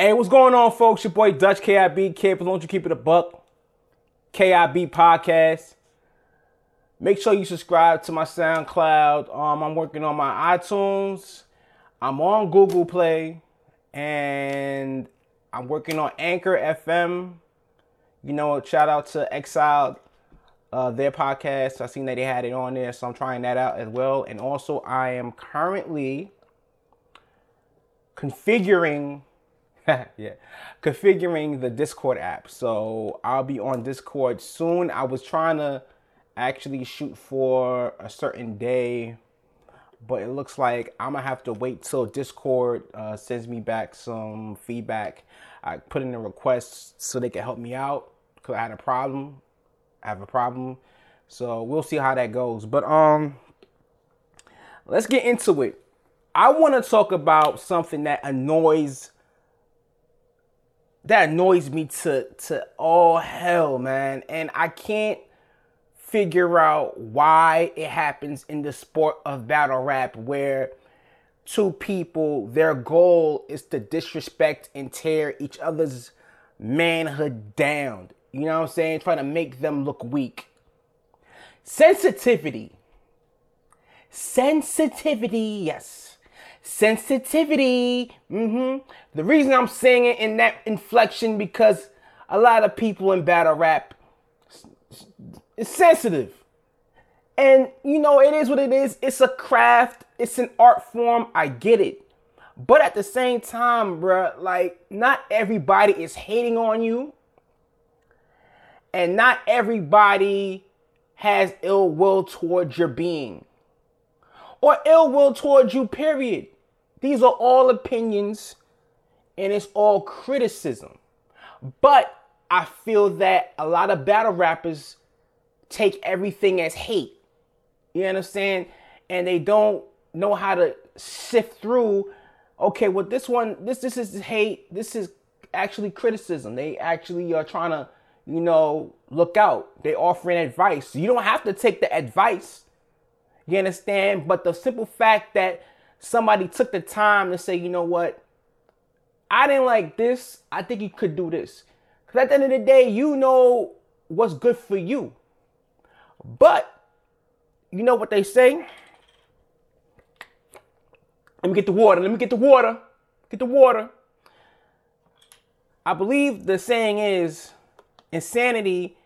Hey, what's going on, folks? Your boy Dutch KIB, but don't you keep it a buck. KIB Podcast. Make sure you subscribe to my SoundCloud. Um, I'm working on my iTunes. I'm on Google Play, and I'm working on Anchor FM. You know, shout out to Exiled, uh, their podcast. I seen that they had it on there, so I'm trying that out as well. And also, I am currently configuring yeah. Configuring the Discord app. So I'll be on Discord soon. I was trying to actually shoot for a certain day, but it looks like I'm gonna have to wait till Discord uh, sends me back some feedback. I put in a request so they can help me out because I had a problem. I have a problem. So we'll see how that goes. But um let's get into it. I want to talk about something that annoys that annoys me to to all hell, man. And I can't figure out why it happens in the sport of battle rap where two people their goal is to disrespect and tear each other's manhood down. You know what I'm saying? Trying to make them look weak. Sensitivity. Sensitivity, yes sensitivity. Mm-hmm. The reason I'm saying it in that inflection because a lot of people in battle rap is sensitive. And you know, it is what it is. It's a craft, it's an art form. I get it. But at the same time, bruh, like, not everybody is hating on you. And not everybody has ill will towards your being or ill will towards you, period. These are all opinions and it's all criticism. But I feel that a lot of battle rappers take everything as hate. You understand? And they don't know how to sift through, okay, well this one this this is hate, this is actually criticism. They actually are trying to, you know, look out. They offering advice. You don't have to take the advice. You understand? But the simple fact that somebody took the time to say, you know what, I didn't like this. I think you could do this. Because at the end of the day, you know what's good for you. But you know what they say? Let me get the water. Let me get the water. Get the water. I believe the saying is insanity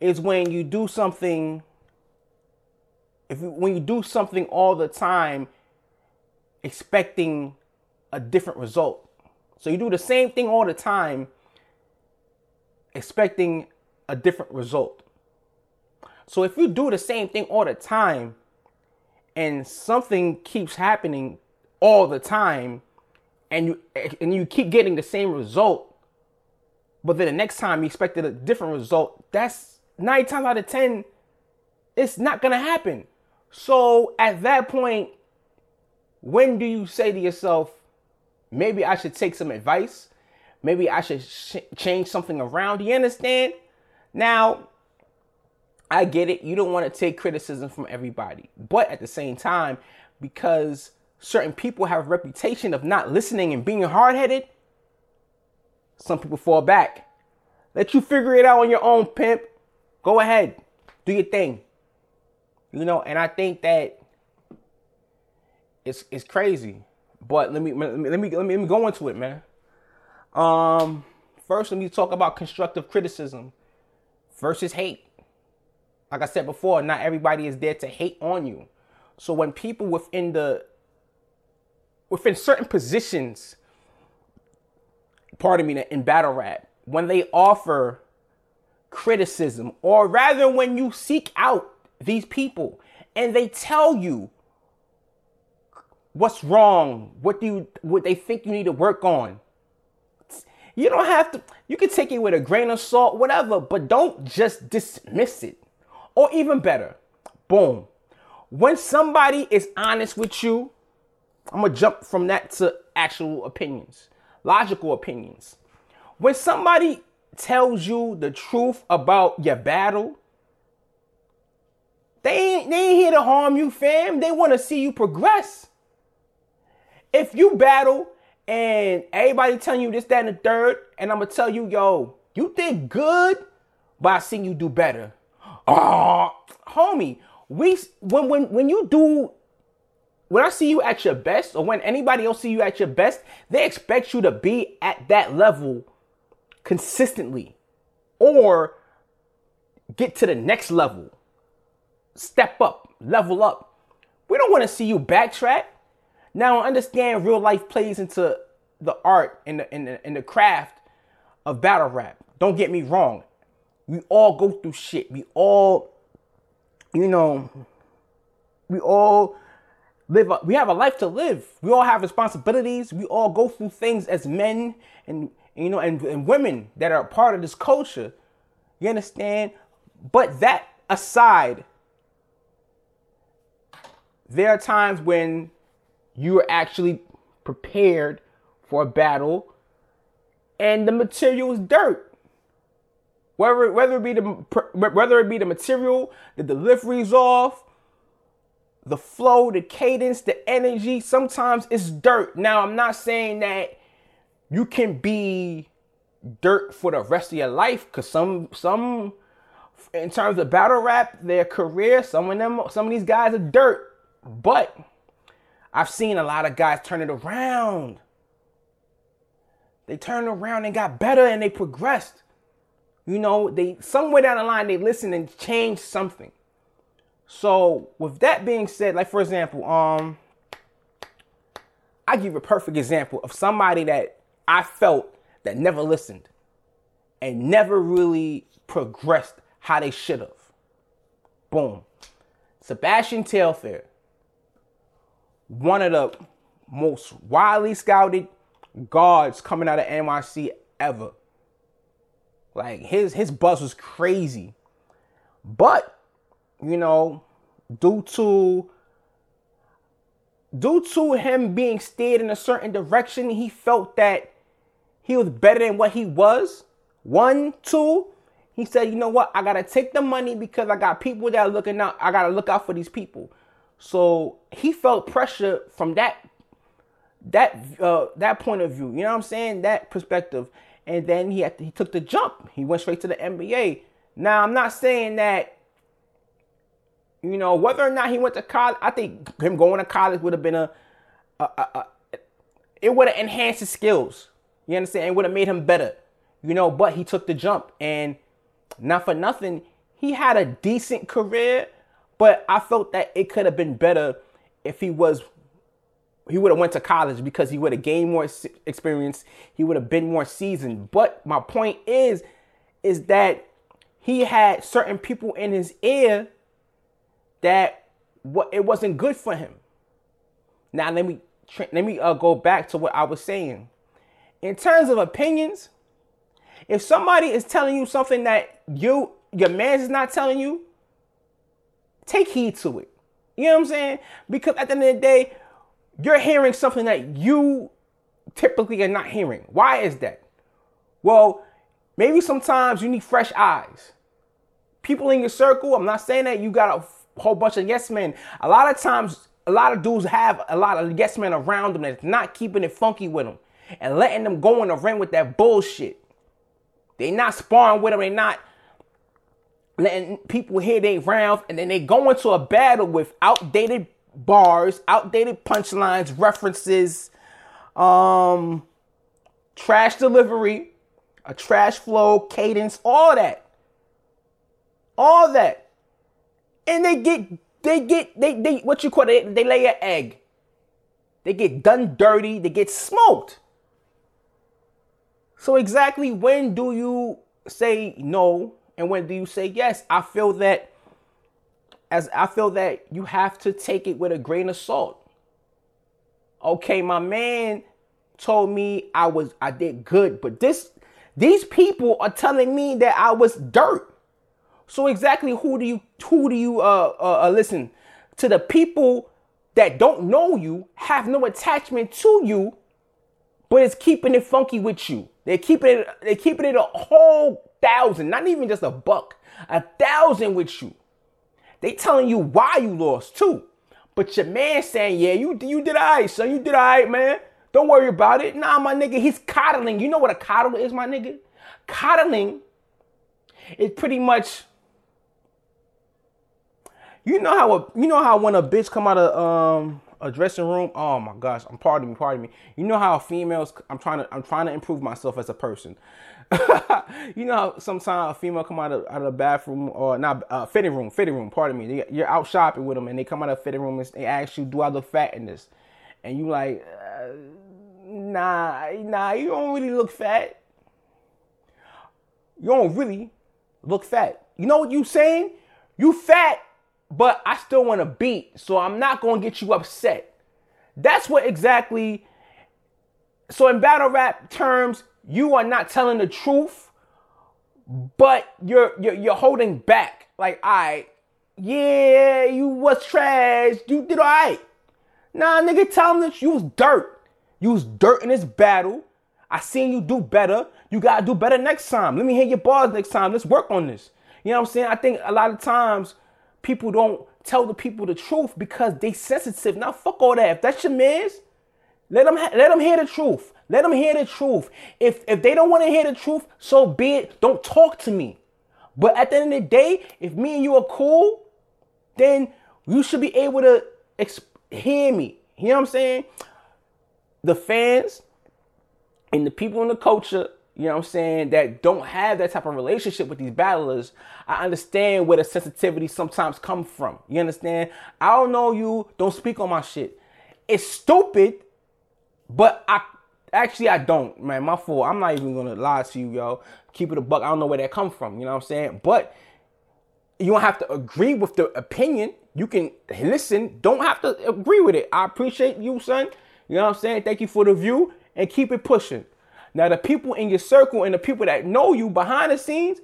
is when you do something if you, when you do something all the time expecting a different result. So you do the same thing all the time expecting a different result. So if you do the same thing all the time and something keeps happening all the time and you and you keep getting the same result but then the next time you expected a different result, that's 9 times out of 10 it's not to happen. So at that point, when do you say to yourself, maybe I should take some advice? Maybe I should sh- change something around? You understand? Now, I get it. You don't want to take criticism from everybody. But at the same time, because certain people have a reputation of not listening and being hard headed, some people fall back. Let you figure it out on your own, pimp. Go ahead. Do your thing. You know, and I think that it's it's crazy. But let me let me let me let me, go into it, man. Um, first, let me talk about constructive criticism versus hate. Like I said before, not everybody is there to hate on you. So when people within the within certain positions, pardon me, in battle rap, when they offer criticism, or rather when you seek out these people and they tell you what's wrong, what do you what they think you need to work on. You don't have to you can take it with a grain of salt, whatever, but don't just dismiss it. Or even better, boom. When somebody is honest with you, I'm gonna jump from that to actual opinions, logical opinions. When somebody tells you the truth about your battle, they ain't, they ain't here to harm you, fam. They want to see you progress. If you battle and everybody telling you this, that, and the third, and I'm gonna tell you, yo, you did good, but I seen you do better. Oh, homie, we when when when you do when I see you at your best, or when anybody else see you at your best, they expect you to be at that level consistently, or get to the next level, step up, level up. We don't want to see you backtrack. Now, I understand real life plays into the art and the, and the, and the craft of battle rap. Don't get me wrong. We all go through shit. We all, you know, we all live. We have a life to live. We all have responsibilities. We all go through things as men and you know and, and women that are part of this culture. You understand? But that aside, there are times when you are actually prepared for a battle and the material is dirt. Whether, whether it be the whether it be the material, the delivery's off, the flow, the cadence, the energy, sometimes it's dirt. Now I'm not saying that you can be dirt for the rest of your life because some some in terms of battle rap, their career, some of them, some of these guys are dirt. But I've seen a lot of guys turn it around. They turned around and got better and they progressed. You know, they somewhere down the line they listened and changed something. So with that being said, like for example, um, I give a perfect example of somebody that I felt that never listened and never really progressed how they should have. Boom. Sebastian Telfair, one of the most widely scouted guards coming out of NYC ever. Like his his buzz was crazy. But, you know, due to due to him being steered in a certain direction, he felt that he was better than what he was. One, two, he said, you know what? I gotta take the money because I got people that are looking out. I gotta look out for these people. So he felt pressure from that that uh, that point of view. You know what I'm saying? That perspective. And then he had to, he took the jump. He went straight to the NBA. Now I'm not saying that you know whether or not he went to college. I think him going to college would have been a, a, a, a it would have enhanced his skills. You understand? It would have made him better. You know, but he took the jump and not for nothing, he had a decent career, but I felt that it could have been better if he was he would have went to college because he would have gained more experience. He would have been more seasoned. But my point is is that he had certain people in his ear that what it wasn't good for him. Now let me let me uh, go back to what I was saying. In terms of opinions, if somebody is telling you something that you your man is not telling you, take heed to it. You know what I'm saying? Because at the end of the day, you're hearing something that you typically are not hearing. Why is that? Well, maybe sometimes you need fresh eyes. People in your circle, I'm not saying that you got a whole bunch of yes men. A lot of times, a lot of dudes have a lot of yes men around them that's not keeping it funky with them and letting them go in the ring with that bullshit. They not sparring with them. They not letting people hear they rounds, and then they go into a battle with outdated bars, outdated punchlines, references, um, trash delivery, a trash flow, cadence, all that, all that, and they get they get they they what you call it? They lay an egg. They get done dirty. They get smoked. So exactly when do you say no and when do you say yes? I feel that as I feel that you have to take it with a grain of salt. Okay, my man told me I was I did good, but this these people are telling me that I was dirt. So exactly who do you who do you uh, uh, uh listen to the people that don't know you, have no attachment to you, but it's keeping it funky with you. They're keeping it, they're keeping it a whole thousand, not even just a buck, a thousand with you. They telling you why you lost too. But your man saying, yeah, you you did all right, son. You did all right, man. Don't worry about it. Nah, my nigga, he's coddling. You know what a coddle is, my nigga? Coddling is pretty much. You know how a you know how when a bitch come out of um a dressing room. Oh my gosh, I'm pardon me, pardon me. You know how females I'm trying to I'm trying to improve myself as a person. you know how sometimes a female come out of, out of the bathroom or not uh, fitting room, fitting room, pardon me. You're out shopping with them and they come out of fitting room and they ask you, do I look fat in this? And you like, uh, nah, nah, you don't really look fat. You don't really look fat. You know what you saying? You fat, but I still want to beat, so I'm not gonna get you upset. That's what exactly. So in battle rap terms, you are not telling the truth, but you're you're, you're holding back. Like, I, yeah, you was trash. You did all right. Nah, nigga, tell him that you was dirt. You was dirt in this battle. I seen you do better. You gotta do better next time. Let me hear your bars next time. Let's work on this. You know what I'm saying? I think a lot of times people don't tell the people the truth because they sensitive. Now fuck all that. If that's your man's, let them ha- let them hear the truth. Let them hear the truth. If if they don't want to hear the truth, so be it. Don't talk to me. But at the end of the day, if me and you are cool, then you should be able to exp- hear me. You know what I'm saying? The fans and the people in the culture, you know what I'm saying, that don't have that type of relationship with these battlers, I understand where the sensitivity sometimes come from. You understand? I don't know you, don't speak on my shit. It's stupid, but I actually I don't, man. My fault. I'm not even gonna lie to you, yo. Keep it a buck. I don't know where that come from. You know what I'm saying? But you don't have to agree with the opinion. You can listen. Don't have to agree with it. I appreciate you, son. You know what I'm saying? Thank you for the view and keep it pushing. Now, the people in your circle and the people that know you behind the scenes,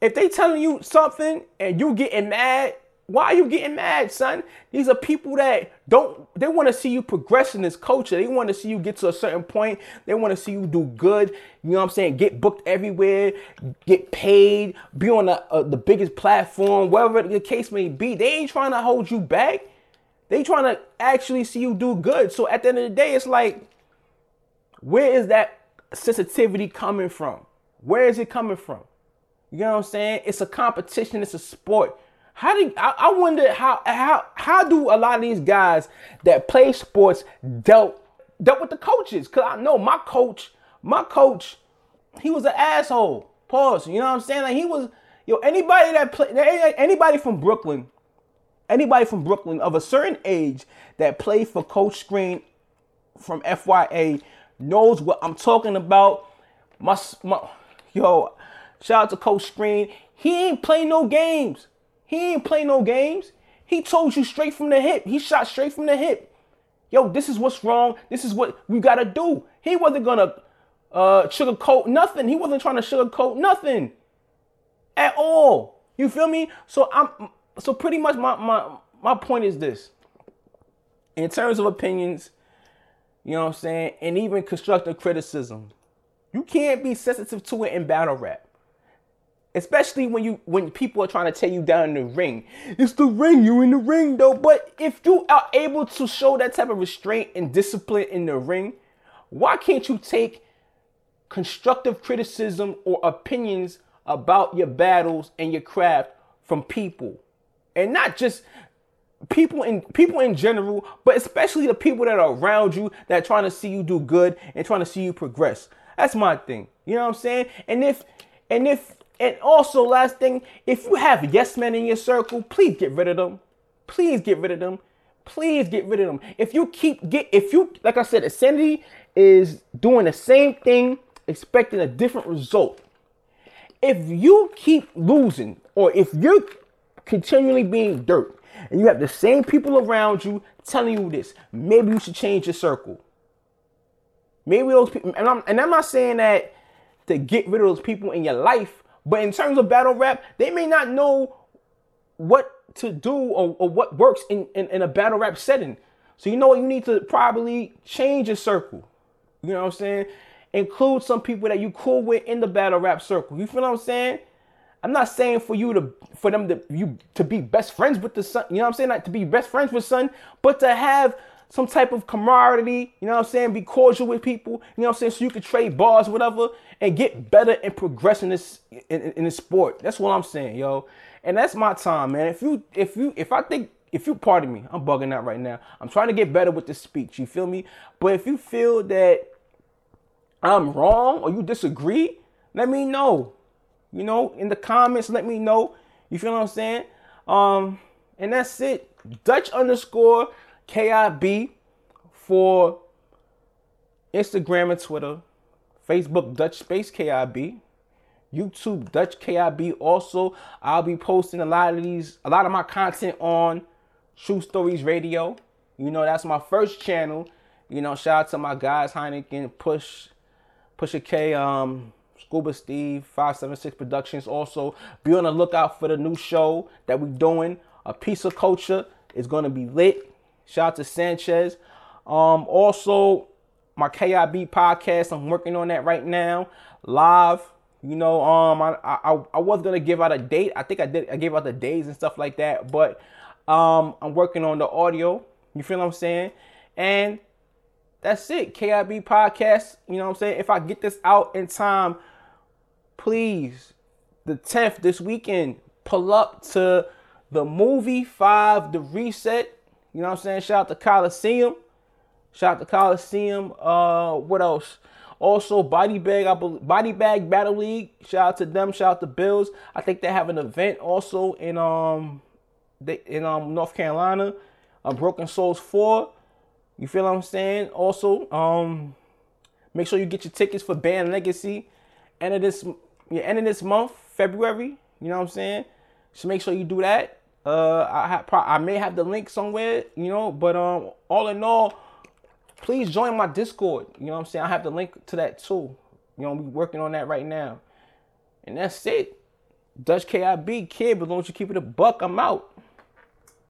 if they telling you something and you getting mad, why are you getting mad, son? These are people that don't, they want to see you progress in this culture. They want to see you get to a certain point. They want to see you do good. You know what I'm saying? Get booked everywhere, get paid, be on the, uh, the biggest platform, whatever the case may be. They ain't trying to hold you back. They trying to actually see you do good. So at the end of the day, it's like, where is that sensitivity coming from? Where is it coming from? You know what I'm saying? It's a competition, it's a sport. How do I, I wonder how how how do a lot of these guys that play sports dealt dealt with the coaches? Cause I know my coach, my coach, he was an asshole. Pause. You know what I'm saying? Like he was yo anybody that play anybody from Brooklyn, anybody from Brooklyn of a certain age that played for Coach Screen from FYA knows what I'm talking about. My, my yo, shout out to Coach Screen. He ain't play no games. He ain't play no games. He told you straight from the hip. He shot straight from the hip. Yo, this is what's wrong. This is what we gotta do. He wasn't gonna uh, sugarcoat nothing. He wasn't trying to sugarcoat nothing at all. You feel me? So I'm so pretty much my my my point is this. In terms of opinions, you know what I'm saying, and even constructive criticism, you can't be sensitive to it in battle rap especially when you when people are trying to tear you down in the ring. It's the ring, you in the ring though. But if you are able to show that type of restraint and discipline in the ring, why can't you take constructive criticism or opinions about your battles and your craft from people? And not just people in people in general, but especially the people that are around you that trying to see you do good and trying to see you progress. That's my thing. You know what I'm saying? And if and if and also, last thing, if you have yes men in your circle, please get rid of them. Please get rid of them. Please get rid of them. If you keep get if you like I said, Insanity is doing the same thing, expecting a different result. If you keep losing, or if you're continually being dirt, and you have the same people around you telling you this, maybe you should change your circle. Maybe those people, and I'm, and I'm not saying that to get rid of those people in your life, but in terms of battle rap, they may not know what to do or, or what works in, in, in, a battle rap setting. So you know what? You need to probably change your circle. You know what I'm saying? Include some people that you cool with in the battle rap circle. You feel what I'm saying? I'm not saying for you to for them to you to be best friends with the son. You know what I'm saying? Like to be best friends with son, but to have some type of camaraderie, you know what I'm saying? Be cordial with people, you know what I'm saying? So you can trade bars, whatever, and get better and progress in this in, in, in this sport. That's what I'm saying, yo. And that's my time, man. If you if you if I think if you pardon me, I'm bugging out right now. I'm trying to get better with the speech. You feel me? But if you feel that I'm wrong or you disagree, let me know. You know, in the comments, let me know. You feel what I'm saying? Um, and that's it. Dutch underscore KIB for Instagram and Twitter. Facebook Dutch Space KIB. YouTube Dutch KIB. Also, I'll be posting a lot of these, a lot of my content on True Stories Radio. You know, that's my first channel. You know, shout out to my guys, Heineken, Push, Pusha K, um, Scuba Steve, 576 Productions. Also, be on the lookout for the new show that we're doing. A piece of culture is gonna be lit. Shout out to Sanchez. Um, also, my KIB podcast. I'm working on that right now, live. You know, um, I, I I was gonna give out a date. I think I did. I gave out the days and stuff like that, but um, I'm working on the audio. You feel what I'm saying? And that's it. KIB podcast. You know what I'm saying? If I get this out in time, please, the 10th this weekend, pull up to the movie five, the reset. You know what I'm saying? Shout out to Coliseum. Shout out to Coliseum. Uh, what else? Also, Body Bag, I believe, Body Bag Battle League. Shout out to them. Shout out to Bills. I think they have an event also in um they, in um North Carolina. Uh, Broken Souls Four. You feel what I'm saying? Also, um, make sure you get your tickets for Band Legacy. End of this, yeah, end of this month, February. You know what I'm saying? So make sure you do that. Uh, I have, I may have the link somewhere, you know, but um, all in all, please join my Discord. You know what I'm saying? I have the link to that too. You know, we working on that right now. And that's it. Dutch KIB kid, but don't you keep it a buck, I'm out.